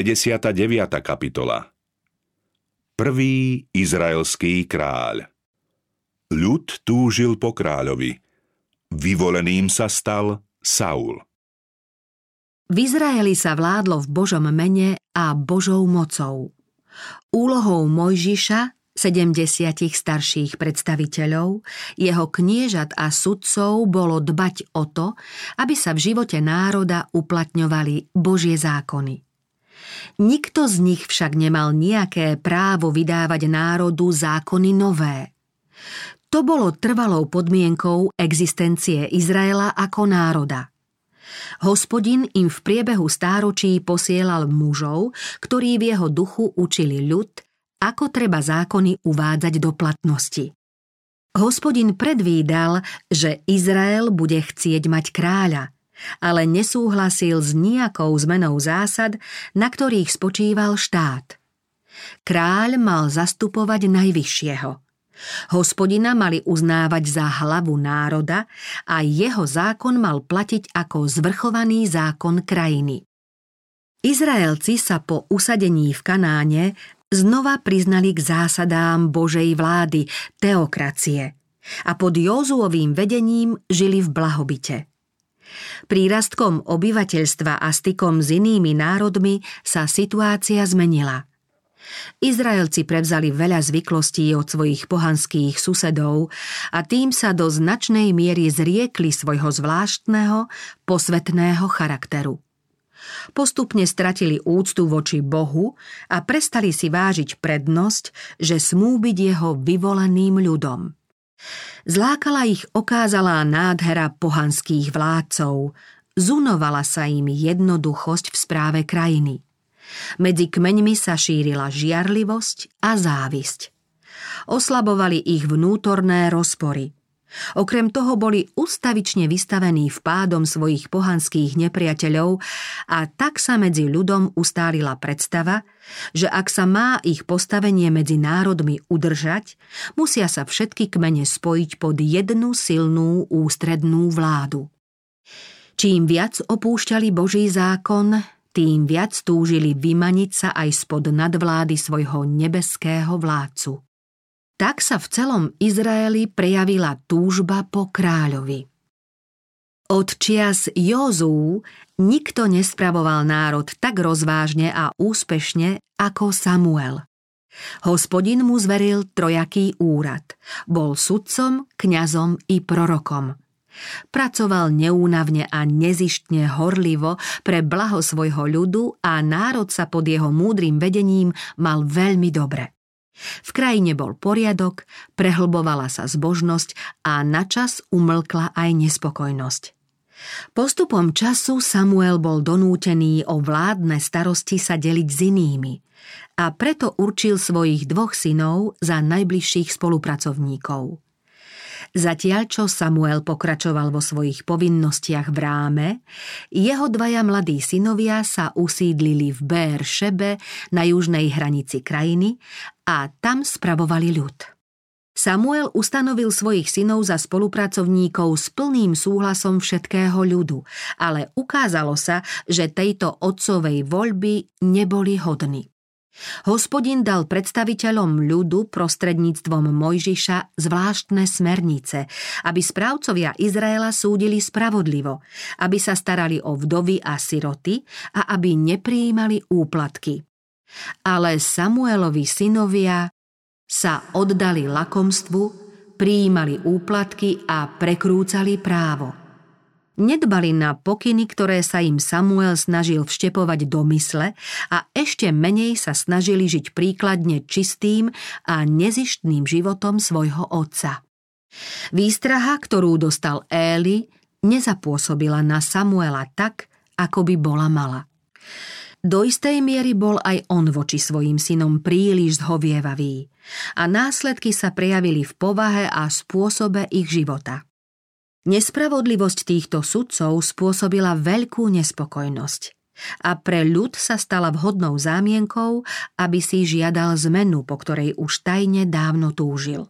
59. kapitola Prvý izraelský kráľ Ľud túžil po kráľovi. Vyvoleným sa stal Saul. V Izraeli sa vládlo v Božom mene a Božou mocou. Úlohou Mojžiša 70 starších predstaviteľov, jeho kniežat a sudcov bolo dbať o to, aby sa v živote národa uplatňovali Božie zákony. Nikto z nich však nemal nejaké právo vydávať národu zákony nové. To bolo trvalou podmienkou existencie Izraela ako národa. Hospodin im v priebehu stáročí posielal mužov, ktorí v jeho duchu učili ľud, ako treba zákony uvádzať do platnosti. Hospodin predvídal, že Izrael bude chcieť mať kráľa, ale nesúhlasil s nejakou zmenou zásad, na ktorých spočíval štát. Kráľ mal zastupovať najvyššieho. Hospodina mali uznávať za hlavu národa a jeho zákon mal platiť ako zvrchovaný zákon krajiny. Izraelci sa po usadení v Kanáne znova priznali k zásadám Božej vlády, teokracie a pod Jozuovým vedením žili v blahobite. Prírastkom obyvateľstva a stykom s inými národmi sa situácia zmenila. Izraelci prevzali veľa zvyklostí od svojich pohanských susedov a tým sa do značnej miery zriekli svojho zvláštneho, posvetného charakteru. Postupne stratili úctu voči Bohu a prestali si vážiť prednosť, že smú byť jeho vyvoleným ľudom. Zlákala ich okázalá nádhera pohanských vládcov, zunovala sa im jednoduchosť v správe krajiny. Medzi kmeňmi sa šírila žiarlivosť a závisť. Oslabovali ich vnútorné rozpory – Okrem toho boli ustavične vystavení vpádom svojich pohanských nepriateľov a tak sa medzi ľudom ustálila predstava, že ak sa má ich postavenie medzi národmi udržať, musia sa všetky kmene spojiť pod jednu silnú ústrednú vládu. Čím viac opúšťali Boží zákon, tým viac túžili vymaniť sa aj spod nadvlády svojho nebeského vládcu. Tak sa v celom Izraeli prejavila túžba po kráľovi. Od čias Jozú nikto nespravoval národ tak rozvážne a úspešne ako Samuel. Hospodin mu zveril trojaký úrad. Bol sudcom, kňazom i prorokom. Pracoval neúnavne a nezištne horlivo pre blaho svojho ľudu a národ sa pod jeho múdrym vedením mal veľmi dobre. V krajine bol poriadok, prehlbovala sa zbožnosť a načas umlkla aj nespokojnosť. Postupom času Samuel bol donútený o vládne starosti sa deliť s inými a preto určil svojich dvoch synov za najbližších spolupracovníkov. Zatiaľ, čo Samuel pokračoval vo svojich povinnostiach v ráme, jeho dvaja mladí synovia sa usídlili v Bér Šebe na južnej hranici krajiny a tam spravovali ľud. Samuel ustanovil svojich synov za spolupracovníkov s plným súhlasom všetkého ľudu, ale ukázalo sa, že tejto otcovej voľby neboli hodní. Hospodin dal predstaviteľom ľudu prostredníctvom Mojžiša zvláštne smernice, aby správcovia Izraela súdili spravodlivo, aby sa starali o vdovy a siroty a aby nepríjimali úplatky. Ale Samuelovi synovia sa oddali lakomstvu, prijímali úplatky a prekrúcali právo – Nedbali na pokyny, ktoré sa im Samuel snažil vštepovať do mysle a ešte menej sa snažili žiť príkladne čistým a nezištným životom svojho otca. Výstraha, ktorú dostal Éli, nezapôsobila na Samuela tak, ako by bola mala. Do istej miery bol aj on voči svojim synom príliš zhovievavý a následky sa prejavili v povahe a spôsobe ich života – Nespravodlivosť týchto sudcov spôsobila veľkú nespokojnosť a pre ľud sa stala vhodnou zámienkou, aby si žiadal zmenu, po ktorej už tajne dávno túžil.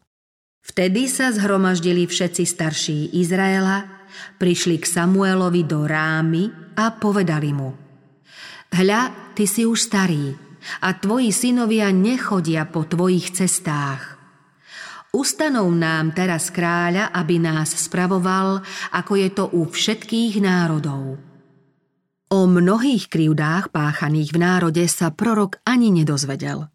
Vtedy sa zhromaždili všetci starší Izraela, prišli k Samuelovi do Rámy a povedali mu Hľa, ty si už starý a tvoji synovia nechodia po tvojich cestách. Ustanov nám teraz kráľa, aby nás spravoval, ako je to u všetkých národov. O mnohých krivdách páchaných v národe sa prorok ani nedozvedel.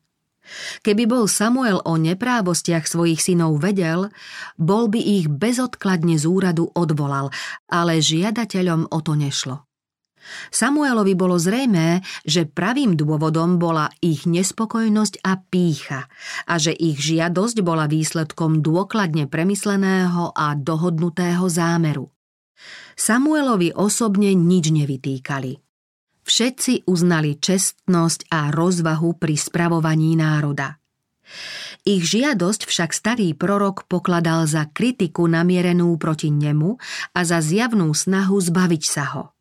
Keby bol Samuel o neprávostiach svojich synov vedel, bol by ich bezodkladne z úradu odvolal, ale žiadateľom o to nešlo. Samuelovi bolo zrejmé, že pravým dôvodom bola ich nespokojnosť a pícha a že ich žiadosť bola výsledkom dôkladne premysleného a dohodnutého zámeru. Samuelovi osobne nič nevytýkali. Všetci uznali čestnosť a rozvahu pri spravovaní národa. Ich žiadosť však starý prorok pokladal za kritiku namierenú proti nemu a za zjavnú snahu zbaviť sa ho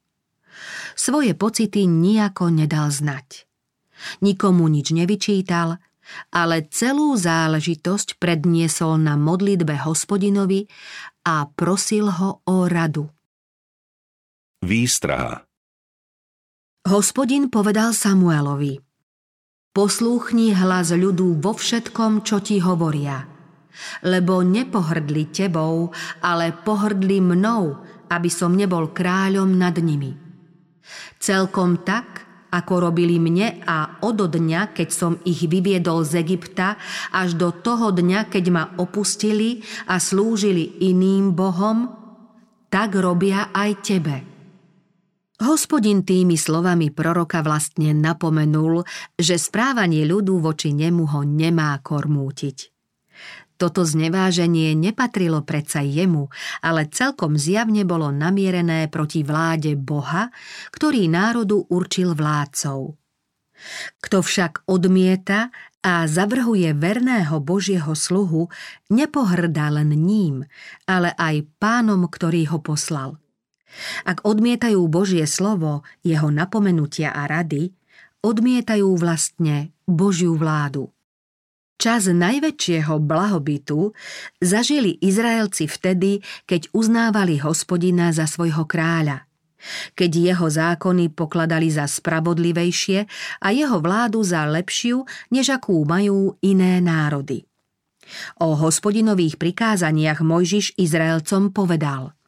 svoje pocity nijako nedal znať. Nikomu nič nevyčítal, ale celú záležitosť predniesol na modlitbe hospodinovi a prosil ho o radu. Výstraha Hospodin povedal Samuelovi Poslúchni hlas ľudu vo všetkom, čo ti hovoria, lebo nepohrdli tebou, ale pohrdli mnou, aby som nebol kráľom nad nimi. Celkom tak, ako robili mne a od dňa, keď som ich vyviedol z Egypta, až do toho dňa, keď ma opustili a slúžili iným bohom, tak robia aj tebe. Hospodin tými slovami proroka vlastne napomenul, že správanie ľudu voči nemu ho nemá kormútiť. Toto zneváženie nepatrilo predsa jemu, ale celkom zjavne bolo namierené proti vláde Boha, ktorý národu určil vládcov. Kto však odmieta a zavrhuje verného Božieho sluhu, nepohrdá len ním, ale aj pánom, ktorý ho poslal. Ak odmietajú Božie slovo, jeho napomenutia a rady, odmietajú vlastne Božiu vládu. Čas najväčšieho blahobytu zažili Izraelci vtedy, keď uznávali hospodina za svojho kráľa, keď jeho zákony pokladali za spravodlivejšie a jeho vládu za lepšiu, než akú majú iné národy. O hospodinových prikázaniach Mojžiš Izraelcom povedal –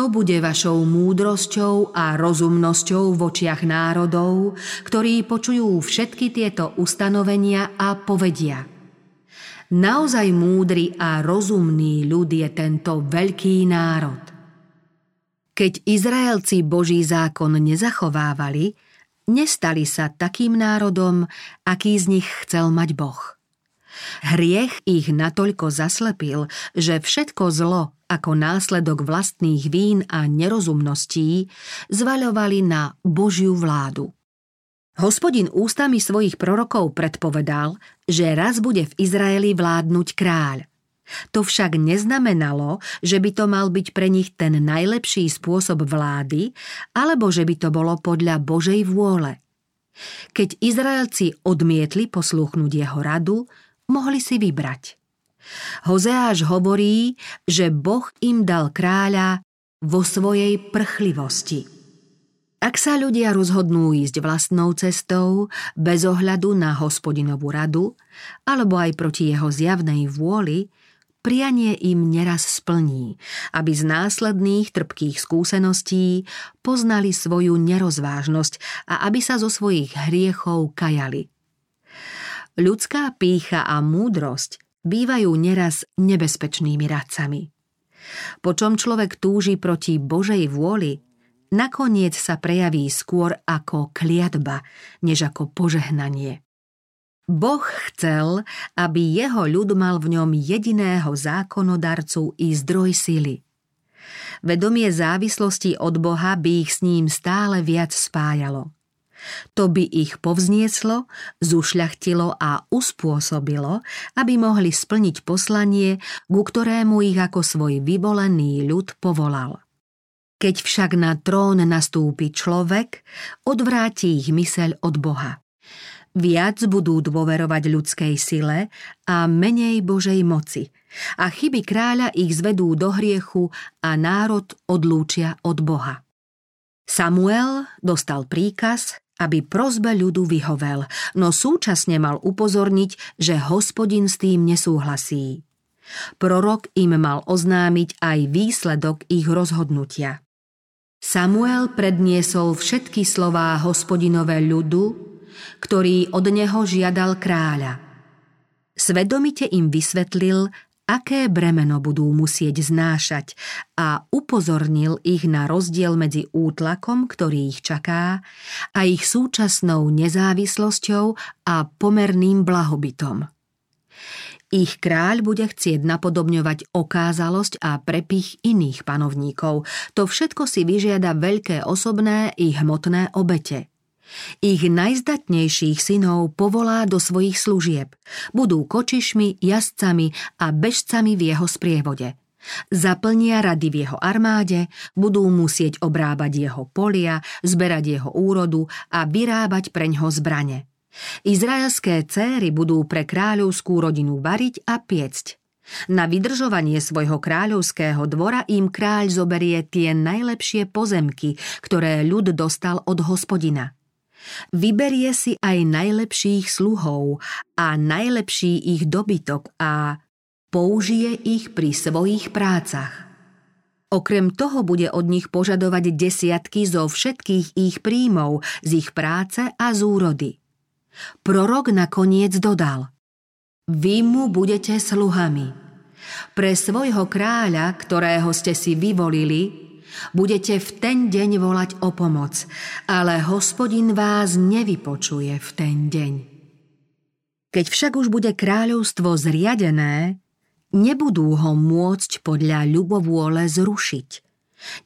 to bude vašou múdrosťou a rozumnosťou v očiach národov, ktorí počujú všetky tieto ustanovenia a povedia. Naozaj múdry a rozumný ľud je tento veľký národ. Keď Izraelci Boží zákon nezachovávali, nestali sa takým národom, aký z nich chcel mať Boh. Hriech ich natoľko zaslepil, že všetko zlo, ako následok vlastných vín a nerozumností, zvaľovali na Božiu vládu. Hospodin ústami svojich prorokov predpovedal, že raz bude v Izraeli vládnuť kráľ. To však neznamenalo, že by to mal byť pre nich ten najlepší spôsob vlády, alebo že by to bolo podľa Božej vôle. Keď Izraelci odmietli poslúchnuť jeho radu, mohli si vybrať. Hozeáš hovorí, že Boh im dal kráľa vo svojej prchlivosti. Ak sa ľudia rozhodnú ísť vlastnou cestou, bez ohľadu na hospodinovú radu, alebo aj proti jeho zjavnej vôli, prianie im neraz splní, aby z následných trpkých skúseností poznali svoju nerozvážnosť a aby sa zo svojich hriechov kajali. Ľudská pícha a múdrosť bývajú neraz nebezpečnými radcami. Po čom človek túži proti Božej vôli, nakoniec sa prejaví skôr ako kliatba, než ako požehnanie. Boh chcel, aby jeho ľud mal v ňom jediného zákonodarcu i zdroj sily. Vedomie závislosti od Boha by ich s ním stále viac spájalo – to by ich povznieslo, zušľachtilo a uspôsobilo, aby mohli splniť poslanie, ku ktorému ich ako svoj vyvolený ľud povolal. Keď však na trón nastúpi človek, odvráti ich myseľ od Boha. Viac budú dôverovať ľudskej sile a menej Božej moci a chyby kráľa ich zvedú do hriechu a národ odlúčia od Boha. Samuel dostal príkaz, aby prozbe ľudu vyhovel, no súčasne mal upozorniť, že hospodin s tým nesúhlasí. Prorok im mal oznámiť aj výsledok ich rozhodnutia. Samuel predniesol všetky slová hospodinové ľudu, ktorý od neho žiadal kráľa. Svedomite im vysvetlil, aké bremeno budú musieť znášať a upozornil ich na rozdiel medzi útlakom, ktorý ich čaká, a ich súčasnou nezávislosťou a pomerným blahobytom. Ich kráľ bude chcieť napodobňovať okázalosť a prepich iných panovníkov. To všetko si vyžiada veľké osobné i hmotné obete. Ich najzdatnejších synov povolá do svojich služieb. Budú kočišmi, jazdcami a bežcami v jeho sprievode. Zaplnia rady v jeho armáde, budú musieť obrábať jeho polia, zberať jeho úrodu a vyrábať preňho zbrane. Izraelské céry budú pre kráľovskú rodinu variť a piecť. Na vydržovanie svojho kráľovského dvora im kráľ zoberie tie najlepšie pozemky, ktoré ľud dostal od hospodina – Vyberie si aj najlepších sluhov a najlepší ich dobytok a použije ich pri svojich prácach. Okrem toho bude od nich požadovať desiatky zo všetkých ich príjmov, z ich práce a z úrody. Prorok nakoniec dodal Vy mu budete sluhami. Pre svojho kráľa, ktorého ste si vyvolili, Budete v ten deň volať o pomoc, ale hospodin vás nevypočuje v ten deň. Keď však už bude kráľovstvo zriadené, nebudú ho môcť podľa ľubovôle zrušiť.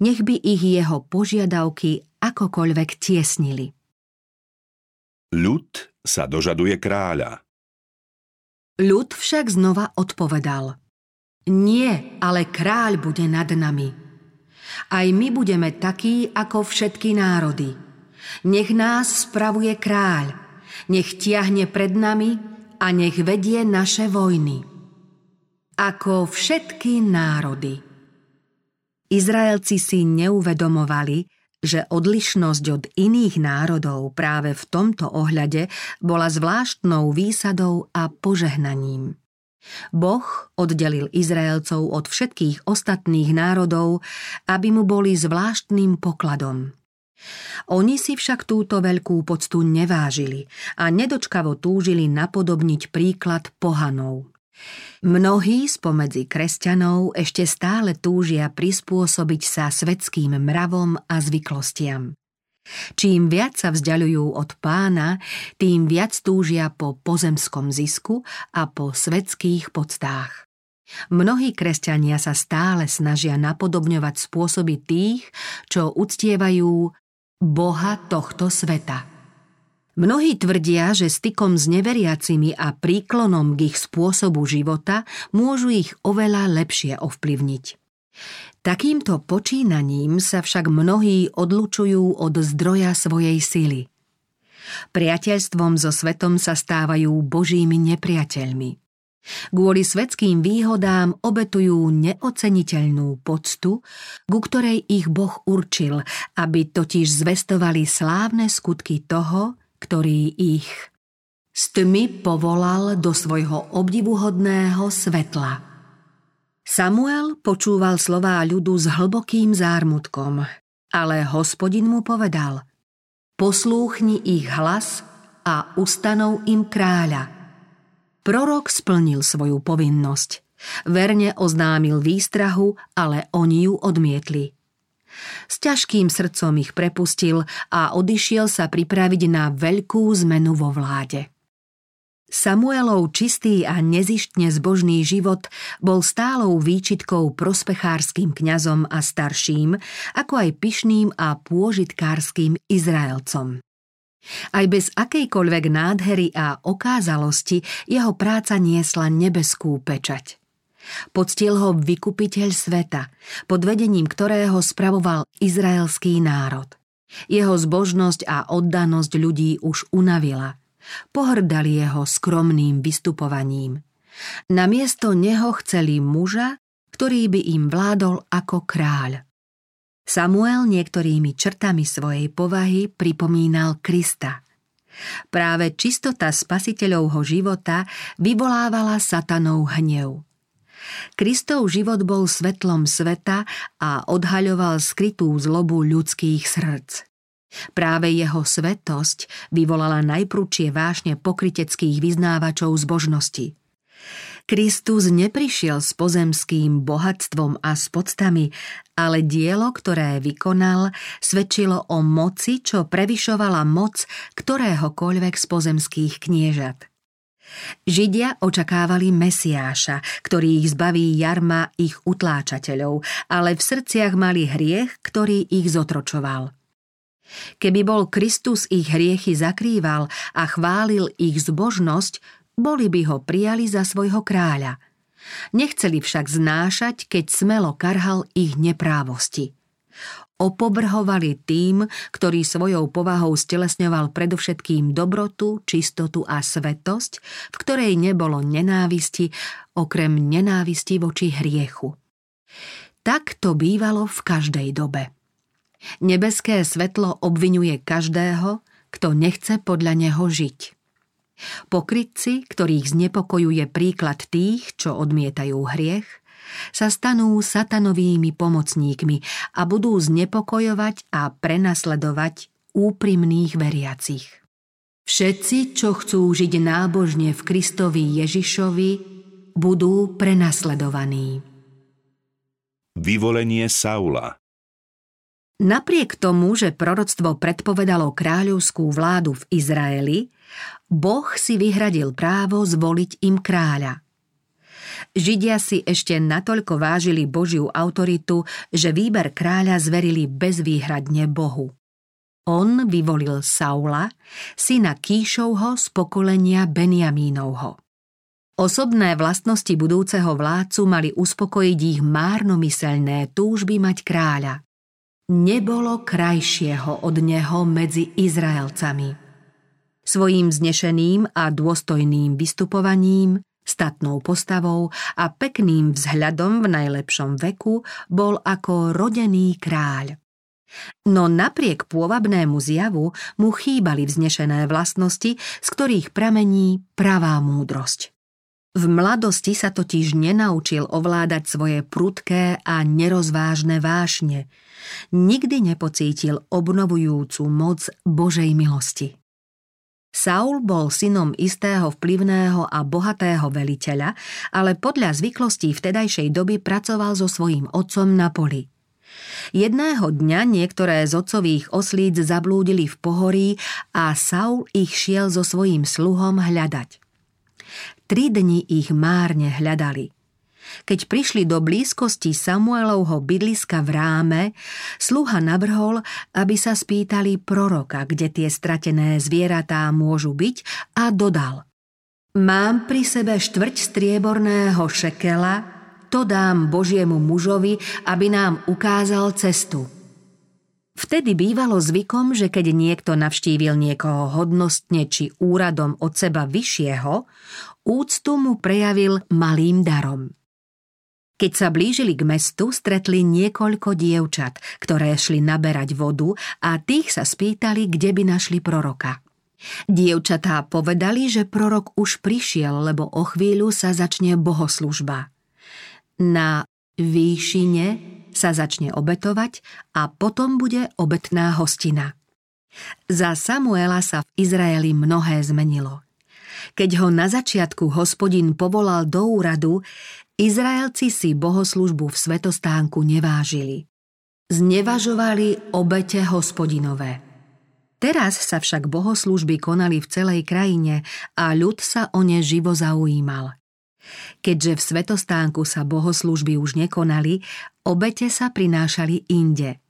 Nech by ich jeho požiadavky akokoľvek tiesnili. Ľud sa dožaduje kráľa. Ľud však znova odpovedal. Nie, ale kráľ bude nad nami – aj my budeme takí ako všetky národy. Nech nás spravuje kráľ, nech tiahne pred nami a nech vedie naše vojny. Ako všetky národy. Izraelci si neuvedomovali, že odlišnosť od iných národov práve v tomto ohľade bola zvláštnou výsadou a požehnaním. Boh oddelil Izraelcov od všetkých ostatných národov, aby mu boli zvláštnym pokladom. Oni si však túto veľkú poctu nevážili a nedočkavo túžili napodobniť príklad pohanov. Mnohí spomedzi kresťanov ešte stále túžia prispôsobiť sa svetským mravom a zvyklostiam. Čím viac sa vzdialujú od pána, tým viac túžia po pozemskom zisku a po svetských podstách. Mnohí kresťania sa stále snažia napodobňovať spôsoby tých, čo uctievajú Boha tohto sveta. Mnohí tvrdia, že stykom s neveriacimi a príklonom k ich spôsobu života môžu ich oveľa lepšie ovplyvniť. Takýmto počínaním sa však mnohí odlučujú od zdroja svojej sily. Priateľstvom so svetom sa stávajú božími nepriateľmi. Kvôli svetským výhodám obetujú neoceniteľnú poctu, ku ktorej ich Boh určil, aby totiž zvestovali slávne skutky toho, ktorý ich s tmy povolal do svojho obdivuhodného svetla. Samuel počúval slová ľudu s hlbokým zármutkom, ale hospodin mu povedal Poslúchni ich hlas a ustanov im kráľa. Prorok splnil svoju povinnosť. Verne oznámil výstrahu, ale oni ju odmietli. S ťažkým srdcom ich prepustil a odišiel sa pripraviť na veľkú zmenu vo vláde. Samuelov čistý a nezištne zbožný život bol stálou výčitkou prospechárským kňazom a starším, ako aj pyšným a pôžitkárským Izraelcom. Aj bez akejkoľvek nádhery a okázalosti jeho práca niesla nebeskú pečať. Poctil ho vykupiteľ sveta, pod vedením ktorého spravoval izraelský národ. Jeho zbožnosť a oddanosť ľudí už unavila – Pohrdali jeho skromným vystupovaním. Namiesto neho chceli muža, ktorý by im vládol ako kráľ. Samuel niektorými črtami svojej povahy pripomínal Krista. Práve čistota spasiteľovho života vyvolávala satanov hnev. Kristov život bol svetlom sveta a odhaľoval skrytú zlobu ľudských srdc. Práve jeho svetosť vyvolala najprúčie vášne pokryteckých vyznávačov zbožnosti – Kristus neprišiel s pozemským bohatstvom a s podstami, ale dielo, ktoré vykonal, svedčilo o moci, čo prevyšovala moc ktoréhokoľvek z pozemských kniežat. Židia očakávali Mesiáša, ktorý ich zbaví jarma ich utláčateľov, ale v srdciach mali hriech, ktorý ich zotročoval. Keby bol Kristus ich hriechy zakrýval a chválil ich zbožnosť, boli by ho prijali za svojho kráľa. Nechceli však znášať, keď smelo karhal ich neprávosti. Opobrhovali tým, ktorý svojou povahou stelesňoval predovšetkým dobrotu, čistotu a svetosť, v ktorej nebolo nenávisti, okrem nenávisti voči hriechu. Tak to bývalo v každej dobe. Nebeské svetlo obvinuje každého, kto nechce podľa neho žiť. Pokrytci, ktorých znepokojuje príklad tých, čo odmietajú hriech, sa stanú satanovými pomocníkmi a budú znepokojovať a prenasledovať úprimných veriacich. Všetci, čo chcú žiť nábožne v Kristovi Ježišovi, budú prenasledovaní. Vyvolenie Saula Napriek tomu, že proroctvo predpovedalo kráľovskú vládu v Izraeli, Boh si vyhradil právo zvoliť im kráľa. Židia si ešte natoľko vážili Božiu autoritu, že výber kráľa zverili bezvýhradne Bohu. On vyvolil Saula, syna Kíšovho z pokolenia Benjamínovho. Osobné vlastnosti budúceho vládcu mali uspokojiť ich márnomyselné túžby mať kráľa. Nebolo krajšieho od neho medzi Izraelcami. Svojím znešeným a dôstojným vystupovaním, statnou postavou a pekným vzhľadom v najlepšom veku bol ako rodený kráľ. No napriek pôvabnému zjavu mu chýbali vznešené vlastnosti, z ktorých pramení pravá múdrosť. V mladosti sa totiž nenaučil ovládať svoje prudké a nerozvážne vášne. Nikdy nepocítil obnovujúcu moc Božej milosti. Saul bol synom istého vplyvného a bohatého veliteľa, ale podľa zvyklostí vtedajšej doby pracoval so svojím otcom na poli. Jedného dňa niektoré z otcových oslíc zablúdili v pohorí a Saul ich šiel so svojím sluhom hľadať. Tri dni ich márne hľadali. Keď prišli do blízkosti Samuelovho bydliska v ráme, sluha navrhol, aby sa spýtali proroka, kde tie stratené zvieratá môžu byť a dodal Mám pri sebe štvrť strieborného šekela, to dám Božiemu mužovi, aby nám ukázal cestu. Vtedy bývalo zvykom, že keď niekto navštívil niekoho hodnostne či úradom od seba vyššieho, úctu mu prejavil malým darom. Keď sa blížili k mestu, stretli niekoľko dievčat, ktoré šli naberať vodu a tých sa spýtali, kde by našli proroka. Dievčatá povedali, že prorok už prišiel, lebo o chvíľu sa začne bohoslužba. Na výšine sa začne obetovať a potom bude obetná hostina. Za Samuela sa v Izraeli mnohé zmenilo. Keď ho na začiatku hospodin povolal do úradu, Izraelci si bohoslužbu v svetostánku nevážili. Znevažovali obete hospodinové. Teraz sa však bohoslužby konali v celej krajine a ľud sa o ne živo zaujímal. Keďže v svetostánku sa bohoslužby už nekonali, obete sa prinášali inde.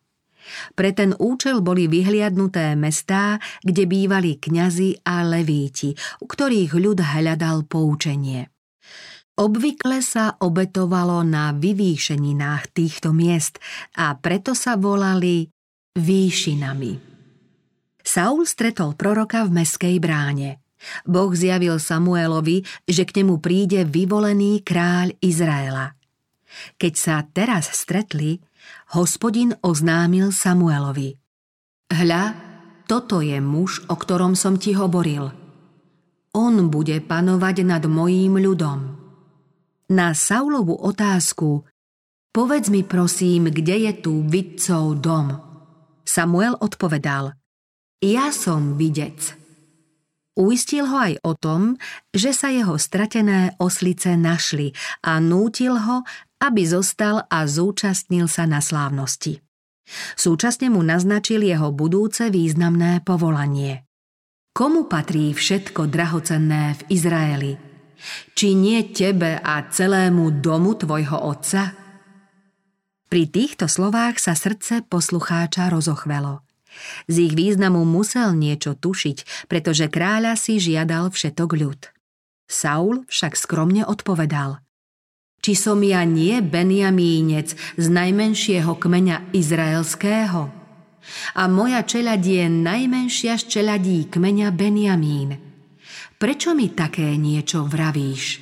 Pre ten účel boli vyhliadnuté mestá, kde bývali kňazi a levíti, u ktorých ľud hľadal poučenie. Obvykle sa obetovalo na vyvýšeninách týchto miest a preto sa volali výšinami. Saul stretol proroka v meskej bráne – Boh zjavil Samuelovi, že k nemu príde vyvolený kráľ Izraela. Keď sa teraz stretli, hospodin oznámil Samuelovi. Hľa, toto je muž, o ktorom som ti hovoril. On bude panovať nad mojím ľudom. Na Saulovu otázku Povedz mi prosím, kde je tu vidcov dom? Samuel odpovedal Ja som videc. Uistil ho aj o tom, že sa jeho stratené oslice našli a nútil ho, aby zostal a zúčastnil sa na slávnosti. Súčasne mu naznačil jeho budúce významné povolanie. Komu patrí všetko drahocenné v Izraeli? Či nie tebe a celému domu tvojho otca? Pri týchto slovách sa srdce poslucháča rozochvelo. Z ich významu musel niečo tušiť, pretože kráľa si žiadal všetok ľud. Saul však skromne odpovedal. Či som ja nie Benjamínec z najmenšieho kmeňa izraelského? A moja čeladie je najmenšia z čeladí kmeňa Benjamín. Prečo mi také niečo vravíš?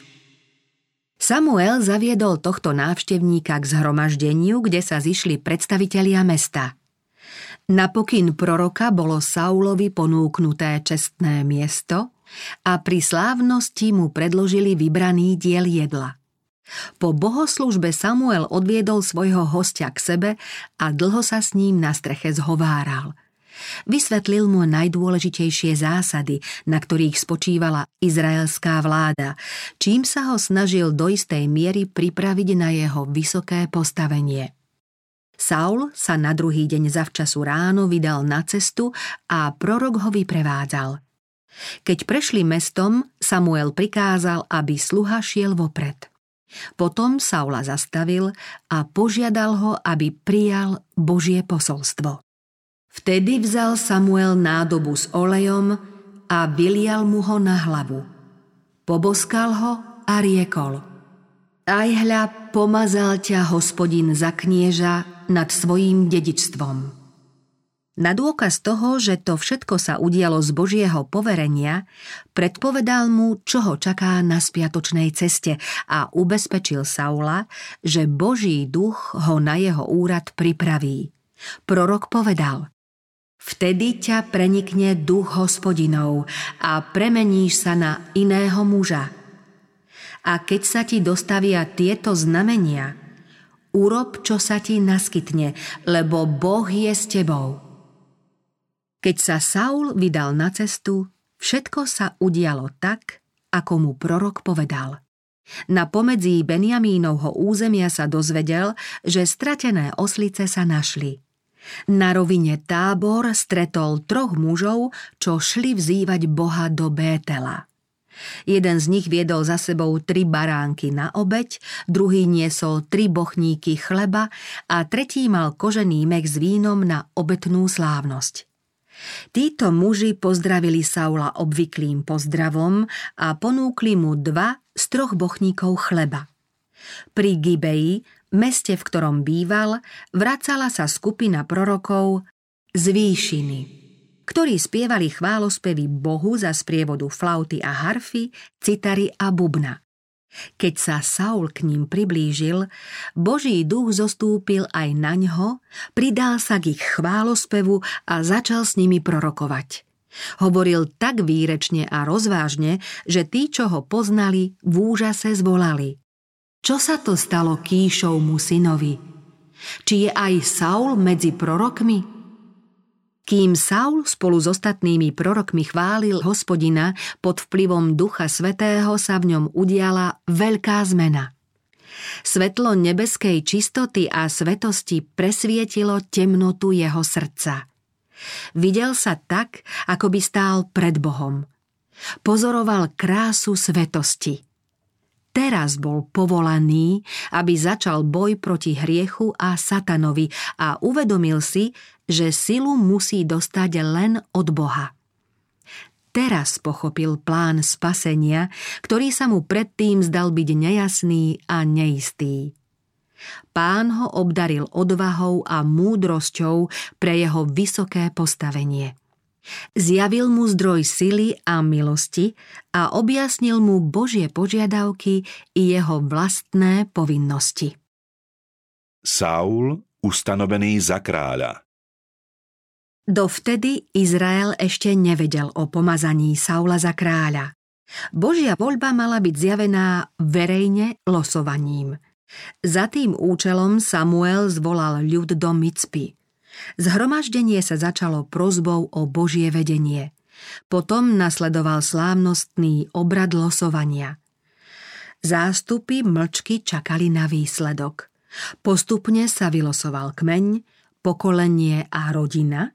Samuel zaviedol tohto návštevníka k zhromaždeniu, kde sa zišli predstavitelia mesta. Na pokyn proroka bolo Saulovi ponúknuté čestné miesto a pri slávnosti mu predložili vybraný diel jedla. Po bohoslužbe Samuel odviedol svojho hostia k sebe a dlho sa s ním na streche zhováral – Vysvetlil mu najdôležitejšie zásady, na ktorých spočívala izraelská vláda, čím sa ho snažil do istej miery pripraviť na jeho vysoké postavenie. Saul sa na druhý deň zavčasu ráno vydal na cestu a prorok ho vyprevádzal. Keď prešli mestom, Samuel prikázal, aby sluha šiel vopred. Potom Saula zastavil a požiadal ho, aby prijal Božie posolstvo. Vtedy vzal Samuel nádobu s olejom a vylial mu ho na hlavu. Poboskal ho a riekol. Aj hľa pomazal ťa hospodin za knieža nad svojím dedičstvom. Na dôkaz toho, že to všetko sa udialo z Božieho poverenia, predpovedal mu, čo ho čaká na spiatočnej ceste a ubezpečil Saula, že Boží duch ho na jeho úrad pripraví. Prorok povedal – Vtedy ťa prenikne duch hospodinov a premeníš sa na iného muža. A keď sa ti dostavia tieto znamenia, urob, čo sa ti naskytne, lebo Boh je s tebou. Keď sa Saul vydal na cestu, všetko sa udialo tak, ako mu prorok povedal. Na pomedzí Benjamínovho územia sa dozvedel, že stratené oslice sa našli – na rovine tábor stretol troch mužov, čo šli vzývať Boha do Bétela. Jeden z nich viedol za sebou tri baránky na obeď, druhý niesol tri bochníky chleba a tretí mal kožený mech s vínom na obetnú slávnosť. Títo muži pozdravili Saula obvyklým pozdravom a ponúkli mu dva z troch bochníkov chleba. Pri Gibeji meste, v ktorom býval, vracala sa skupina prorokov z výšiny, ktorí spievali chválospevy Bohu za sprievodu flauty a harfy, citary a bubna. Keď sa Saul k ním priblížil, Boží duch zostúpil aj na ňo, pridal sa k ich chválospevu a začal s nimi prorokovať. Hovoril tak výrečne a rozvážne, že tí, čo ho poznali, v úžase zvolali. Čo sa to stalo Kíšovmu synovi? Či je aj Saul medzi prorokmi? Kým Saul spolu s ostatnými prorokmi chválil hospodina, pod vplyvom Ducha Svetého sa v ňom udiala veľká zmena. Svetlo nebeskej čistoty a svetosti presvietilo temnotu jeho srdca. Videl sa tak, ako by stál pred Bohom. Pozoroval krásu svetosti – teraz bol povolaný, aby začal boj proti hriechu a satanovi a uvedomil si, že silu musí dostať len od Boha. Teraz pochopil plán spasenia, ktorý sa mu predtým zdal byť nejasný a neistý. Pán ho obdaril odvahou a múdrosťou pre jeho vysoké postavenie – Zjavil mu zdroj sily a milosti a objasnil mu Božie požiadavky i jeho vlastné povinnosti. Saul ustanovený za kráľa. Dovtedy Izrael ešte nevedel o pomazaní Saula za kráľa. Božia voľba mala byť zjavená verejne losovaním. Za tým účelom Samuel zvolal ľud do Micpy. Zhromaždenie sa začalo prozbou o Božie vedenie. Potom nasledoval slávnostný obrad losovania. Zástupy mlčky čakali na výsledok. Postupne sa vylosoval kmeň, pokolenie a rodina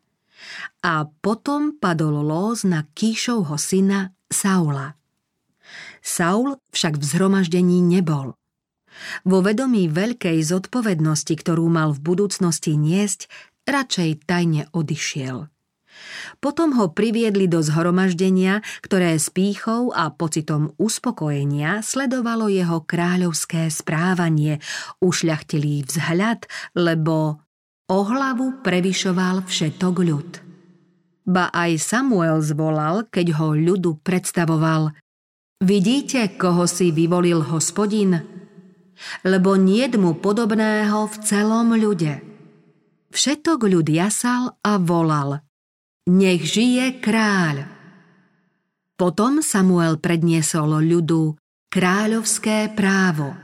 a potom padol lós na Kíšovho syna Saula. Saul však v zhromaždení nebol. Vo vedomí veľkej zodpovednosti, ktorú mal v budúcnosti niesť, radšej tajne odišiel. Potom ho priviedli do zhromaždenia, ktoré s pýchou a pocitom uspokojenia sledovalo jeho kráľovské správanie, ušľachtilý vzhľad, lebo o prevyšoval všetok ľud. Ba aj Samuel zvolal, keď ho ľudu predstavoval Vidíte, koho si vyvolil hospodin? Lebo niet mu podobného v celom ľude. Všetok ľud jasal a volal – nech žije kráľ. Potom Samuel predniesol ľudu kráľovské právo,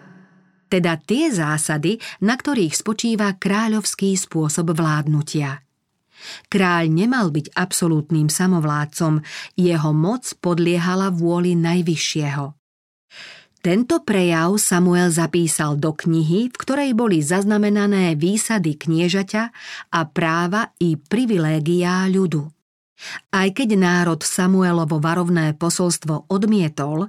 teda tie zásady, na ktorých spočíva kráľovský spôsob vládnutia. Kráľ nemal byť absolútnym samovládcom, jeho moc podliehala vôli Najvyššieho. Tento prejav Samuel zapísal do knihy, v ktorej boli zaznamenané výsady kniežaťa a práva i privilégiá ľudu. Aj keď národ Samuelovo varovné posolstvo odmietol,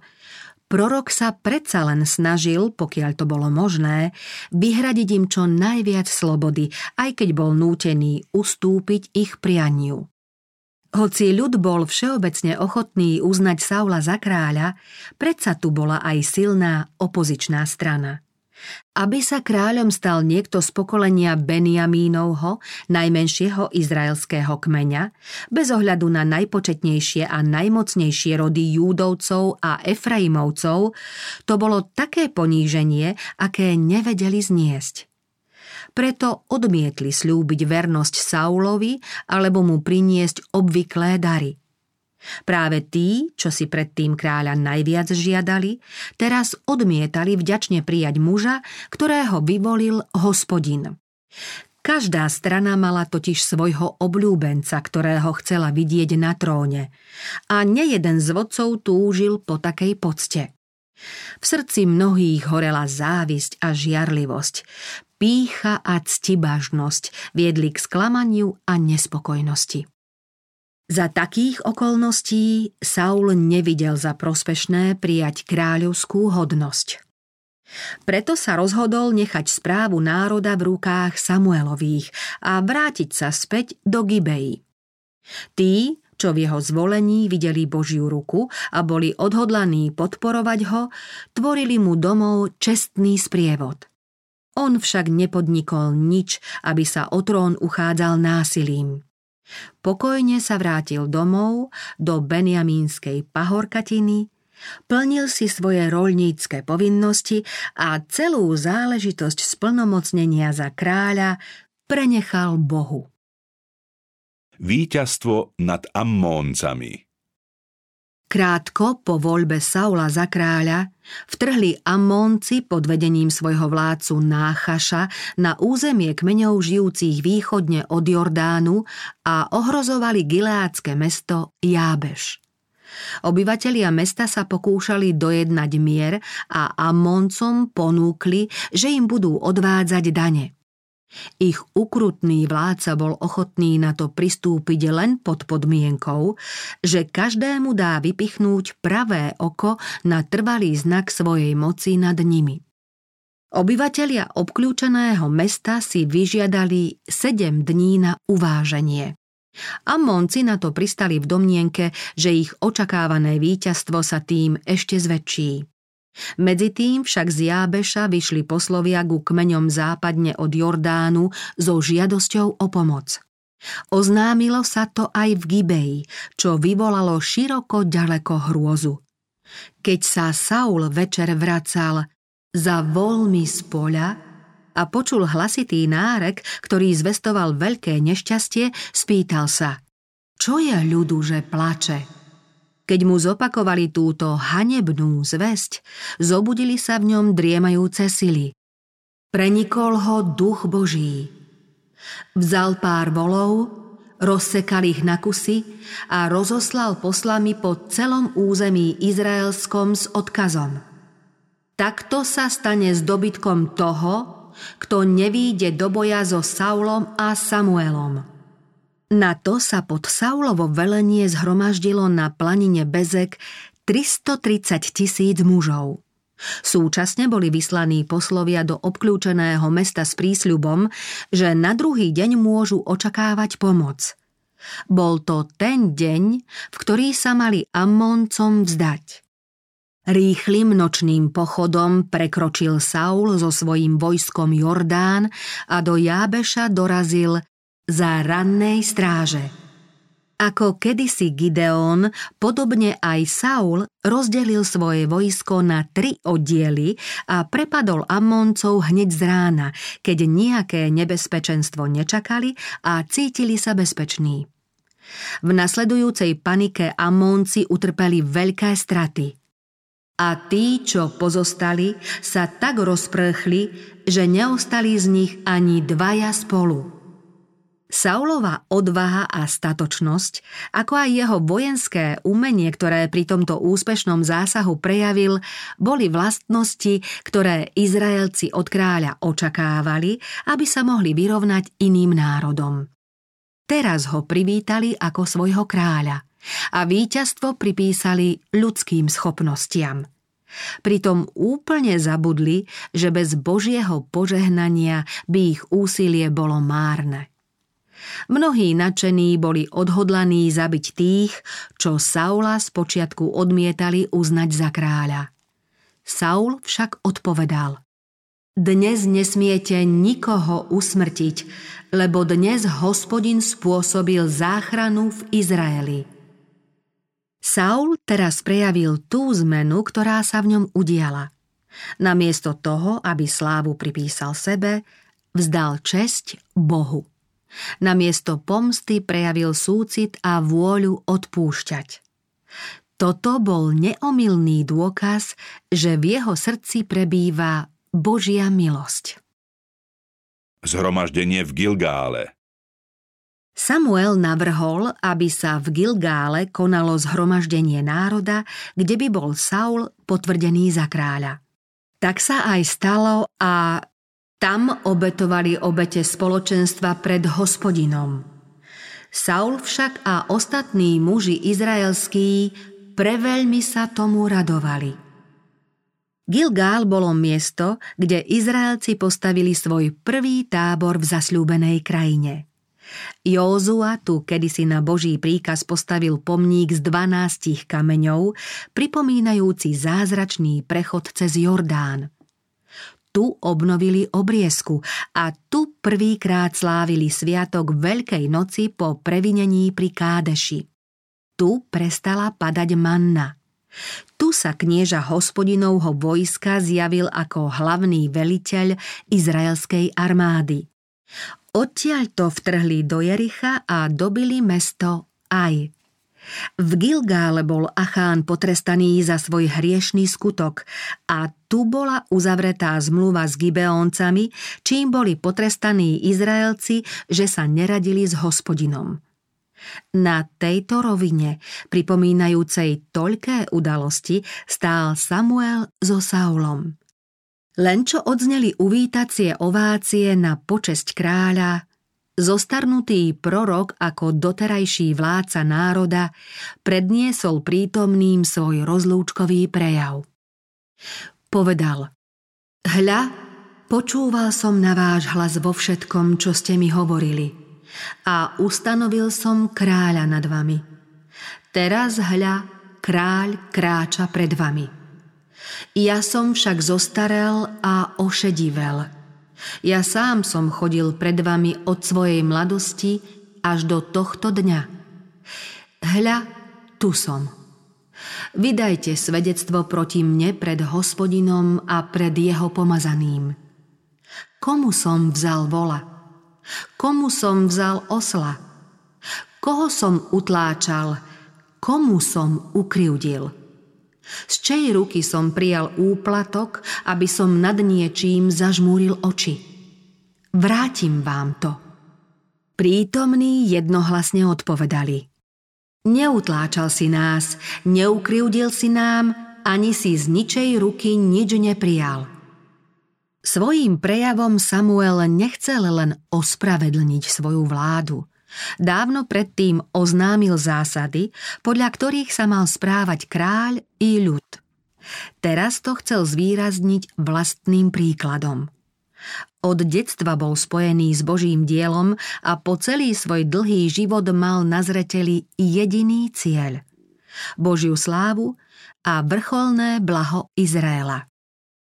prorok sa predsa len snažil, pokiaľ to bolo možné, vyhradiť im čo najviac slobody, aj keď bol nútený ustúpiť ich prianiu. Hoci ľud bol všeobecne ochotný uznať Saula za kráľa, predsa tu bola aj silná opozičná strana. Aby sa kráľom stal niekto z pokolenia Beniamínovho, najmenšieho izraelského kmeňa, bez ohľadu na najpočetnejšie a najmocnejšie rody Júdovcov a Efraimovcov, to bolo také poníženie, aké nevedeli zniesť preto odmietli slúbiť vernosť Saulovi alebo mu priniesť obvyklé dary. Práve tí, čo si predtým kráľa najviac žiadali, teraz odmietali vďačne prijať muža, ktorého vyvolil hospodin. Každá strana mala totiž svojho obľúbenca, ktorého chcela vidieť na tróne. A nejeden z vodcov túžil po takej pocte. V srdci mnohých horela závisť a žiarlivosť. Pícha a ctibažnosť viedli k sklamaniu a nespokojnosti. Za takých okolností Saul nevidel za prospešné prijať kráľovskú hodnosť. Preto sa rozhodol nechať správu národa v rukách Samuelových a vrátiť sa späť do Gibei. Tí, čo v jeho zvolení videli Božiu ruku a boli odhodlaní podporovať ho, tvorili mu domov čestný sprievod. On však nepodnikol nič, aby sa o trón uchádzal násilím. Pokojne sa vrátil domov do Benjamínskej pahorkatiny, plnil si svoje roľnícke povinnosti a celú záležitosť splnomocnenia za kráľa prenechal Bohu. Výťazstvo nad Ammóncami Krátko po voľbe Saula za kráľa vtrhli Ammónci pod vedením svojho vládcu Náchaša na územie kmeňov žijúcich východne od Jordánu a ohrozovali gileácké mesto Jábeš. Obyvatelia mesta sa pokúšali dojednať mier a Ammóncom ponúkli, že im budú odvádzať dane. Ich ukrutný vládca bol ochotný na to pristúpiť len pod podmienkou, že každému dá vypichnúť pravé oko na trvalý znak svojej moci nad nimi. Obyvatelia obklúčeného mesta si vyžiadali 7 dní na uváženie. Amonci na to pristali v domnienke, že ich očakávané víťazstvo sa tým ešte zväčší. Medzi tým však z Jábeša vyšli poslovia ku kmeňom západne od Jordánu so žiadosťou o pomoc. Oznámilo sa to aj v Gibeji, čo vyvolalo široko ďaleko hrôzu. Keď sa Saul večer vracal za voľmi z poľa, a počul hlasitý nárek, ktorý zvestoval veľké nešťastie, spýtal sa, čo je ľudu, že plače? Keď mu zopakovali túto hanebnú zväzť, zobudili sa v ňom driemajúce sily. Prenikol ho duch Boží. Vzal pár volov, rozsekal ich na kusy a rozoslal poslami po celom území izraelskom s odkazom. Takto sa stane s dobytkom toho, kto nevíde do boja so Saulom a Samuelom. Na to sa pod Saulovo velenie zhromaždilo na planine Bezek 330 tisíc mužov. Súčasne boli vyslaní poslovia do obklúčeného mesta s prísľubom, že na druhý deň môžu očakávať pomoc. Bol to ten deň, v ktorý sa mali Ammoncom vzdať. Rýchlým nočným pochodom prekročil Saul so svojím vojskom Jordán a do Jábeša dorazil za rannej stráže. Ako kedysi Gideon, podobne aj Saul rozdelil svoje vojsko na tri oddiely a prepadol Amoncov hneď z rána, keď nejaké nebezpečenstvo nečakali a cítili sa bezpeční. V nasledujúcej panike Amonci utrpeli veľké straty. A tí, čo pozostali, sa tak rozprchli, že neostali z nich ani dvaja spolu – Saulova odvaha a statočnosť, ako aj jeho vojenské umenie, ktoré pri tomto úspešnom zásahu prejavil, boli vlastnosti, ktoré Izraelci od kráľa očakávali, aby sa mohli vyrovnať iným národom. Teraz ho privítali ako svojho kráľa a víťazstvo pripísali ľudským schopnostiam. Pritom úplne zabudli, že bez Božieho požehnania by ich úsilie bolo márne. Mnohí nadšení boli odhodlaní zabiť tých, čo Saula spočiatku odmietali uznať za kráľa. Saul však odpovedal Dnes nesmiete nikoho usmrtiť, lebo dnes hospodin spôsobil záchranu v Izraeli. Saul teraz prejavil tú zmenu, ktorá sa v ňom udiala. Namiesto toho, aby slávu pripísal sebe, vzdal česť Bohu. Namiesto pomsty prejavil súcit a vôľu odpúšťať. Toto bol neomilný dôkaz, že v jeho srdci prebýva Božia milosť. Zhromaždenie v Gilgále Samuel navrhol, aby sa v Gilgále konalo zhromaždenie národa, kde by bol Saul potvrdený za kráľa. Tak sa aj stalo a tam obetovali obete spoločenstva pred hospodinom. Saul však a ostatní muži izraelskí preveľmi sa tomu radovali. Gilgál bolo miesto, kde Izraelci postavili svoj prvý tábor v zasľúbenej krajine. Józua tu kedysi na Boží príkaz postavil pomník z dvanástich kameňov, pripomínajúci zázračný prechod cez Jordán tu obnovili obriezku a tu prvýkrát slávili sviatok Veľkej noci po previnení pri Kádeši. Tu prestala padať manna. Tu sa knieža hospodinovho vojska zjavil ako hlavný veliteľ izraelskej armády. Odtiaľ to vtrhli do Jericha a dobili mesto Aj. V Gilgále bol Achán potrestaný za svoj hriešný skutok a tu bola uzavretá zmluva s Gibeóncami, čím boli potrestaní Izraelci, že sa neradili s hospodinom. Na tejto rovine, pripomínajúcej toľké udalosti, stál Samuel so Saulom. Len čo odzneli uvítacie ovácie na počesť kráľa, Zostarnutý prorok ako doterajší vládca národa predniesol prítomným svoj rozlúčkový prejav. Povedal Hľa, počúval som na váš hlas vo všetkom, čo ste mi hovorili a ustanovil som kráľa nad vami. Teraz hľa, kráľ kráča pred vami. Ja som však zostarel a ošedivel – ja sám som chodil pred vami od svojej mladosti až do tohto dňa. Hľa, tu som. Vydajte svedectvo proti mne pred hospodinom a pred jeho pomazaným. Komu som vzal vola? Komu som vzal osla? Koho som utláčal? Komu som ukryvdil? Z čej ruky som prijal úplatok, aby som nad niečím zažmúril oči? Vrátim vám to. Prítomní jednohlasne odpovedali. Neutláčal si nás, neukryvdil si nám, ani si z ničej ruky nič neprijal. Svojím prejavom Samuel nechcel len ospravedlniť svoju vládu. Dávno predtým oznámil zásady, podľa ktorých sa mal správať kráľ i ľud. Teraz to chcel zvýrazniť vlastným príkladom. Od detstva bol spojený s Božím dielom a po celý svoj dlhý život mal na zreteli jediný cieľ – Božiu slávu a vrcholné blaho Izraela.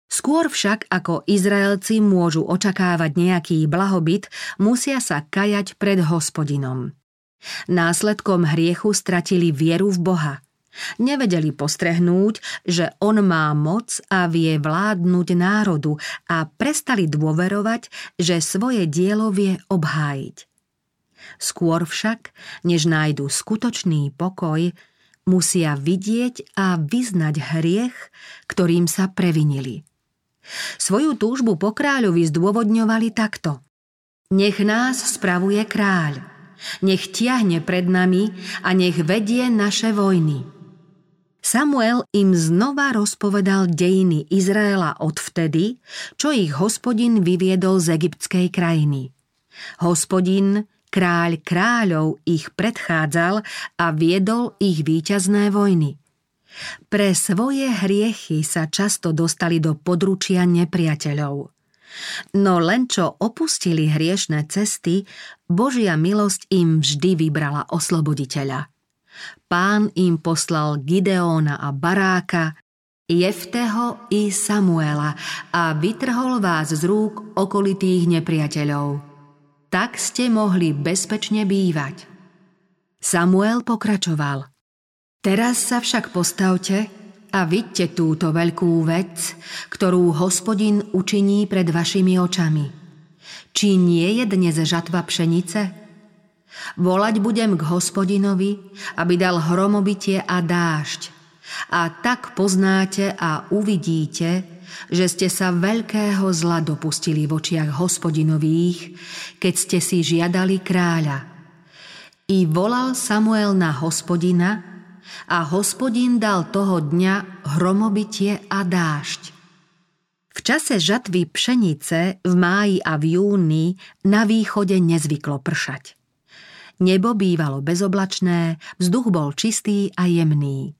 Skôr však ako Izraelci môžu očakávať nejaký blahobyt, musia sa kajať pred hospodinom. Následkom hriechu stratili vieru v Boha. Nevedeli postrehnúť, že On má moc a vie vládnuť národu a prestali dôverovať, že svoje dielo vie obhájiť. Skôr však, než nájdu skutočný pokoj, musia vidieť a vyznať hriech, ktorým sa previnili. Svoju túžbu po kráľovi zdôvodňovali takto. Nech nás spravuje kráľ, nech tiahne pred nami a nech vedie naše vojny. Samuel im znova rozpovedal dejiny Izraela odvtedy, čo ich hospodin vyviedol z egyptskej krajiny. Hospodin, kráľ kráľov, ich predchádzal a viedol ich víťazné vojny. Pre svoje hriechy sa často dostali do područia nepriateľov. No len čo opustili hriešne cesty, Božia milosť im vždy vybrala osloboditeľa. Pán im poslal Gideóna a Baráka, Jefteho i Samuela a vytrhol vás z rúk okolitých nepriateľov. Tak ste mohli bezpečne bývať. Samuel pokračoval – Teraz sa však postavte a vidte túto veľkú vec, ktorú hospodin učiní pred vašimi očami. Či nie je dnes žatva pšenice? Volať budem k hospodinovi, aby dal hromobitie a dážď. A tak poznáte a uvidíte, že ste sa veľkého zla dopustili v očiach hospodinových, keď ste si žiadali kráľa. I volal Samuel na hospodina, a hospodin dal toho dňa hromobitie a dážď. V čase žatvy pšenice v máji a v júni na východe nezvyklo pršať. Nebo bývalo bezoblačné, vzduch bol čistý a jemný.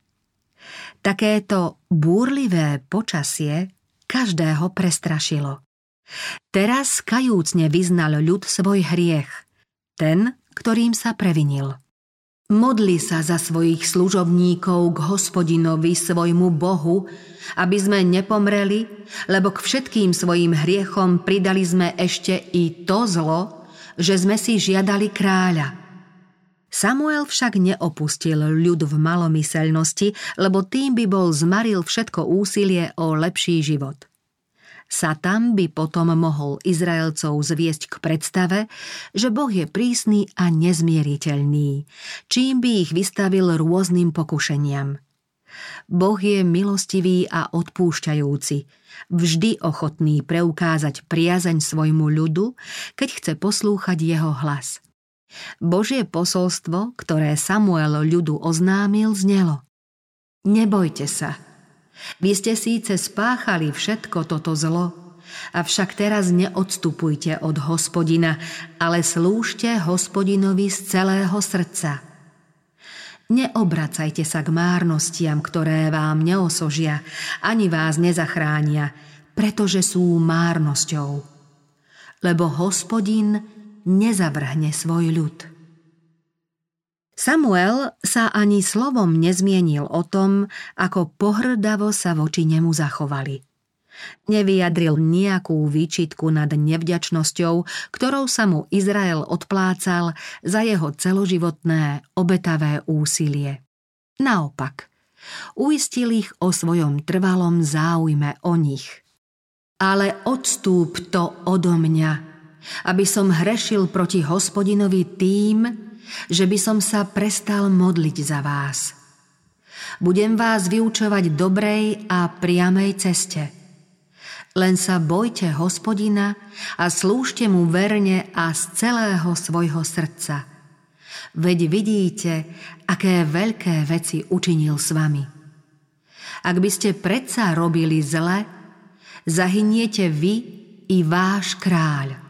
Takéto búrlivé počasie každého prestrašilo. Teraz kajúcne vyznal ľud svoj hriech, ten, ktorým sa previnil. Modli sa za svojich služobníkov k hospodinovi, svojmu Bohu, aby sme nepomreli, lebo k všetkým svojim hriechom pridali sme ešte i to zlo, že sme si žiadali kráľa. Samuel však neopustil ľud v malomyselnosti, lebo tým by bol zmaril všetko úsilie o lepší život. Satan by potom mohol Izraelcov zviesť k predstave, že Boh je prísny a nezmieriteľný, čím by ich vystavil rôznym pokušeniam. Boh je milostivý a odpúšťajúci, vždy ochotný preukázať priazeň svojmu ľudu, keď chce poslúchať jeho hlas. Božie posolstvo, ktoré Samuel ľudu oznámil, znelo Nebojte sa – vy ste síce spáchali všetko toto zlo, avšak teraz neodstupujte od hospodina, ale slúžte hospodinovi z celého srdca. Neobracajte sa k márnostiam, ktoré vám neosožia, ani vás nezachránia, pretože sú márnosťou. Lebo hospodin nezavrhne svoj ľud. Samuel sa ani slovom nezmienil o tom, ako pohrdavo sa voči nemu zachovali. Nevyjadril nejakú výčitku nad nevďačnosťou, ktorou sa mu Izrael odplácal za jeho celoživotné obetavé úsilie. Naopak, uistil ich o svojom trvalom záujme o nich. Ale odstúp to odo mňa, aby som hrešil proti hospodinovi tým, že by som sa prestal modliť za vás. Budem vás vyučovať dobrej a priamej ceste. Len sa bojte hospodina a slúžte mu verne a z celého svojho srdca. Veď vidíte, aké veľké veci učinil s vami. Ak by ste predsa robili zle, zahyniete vy i váš kráľ.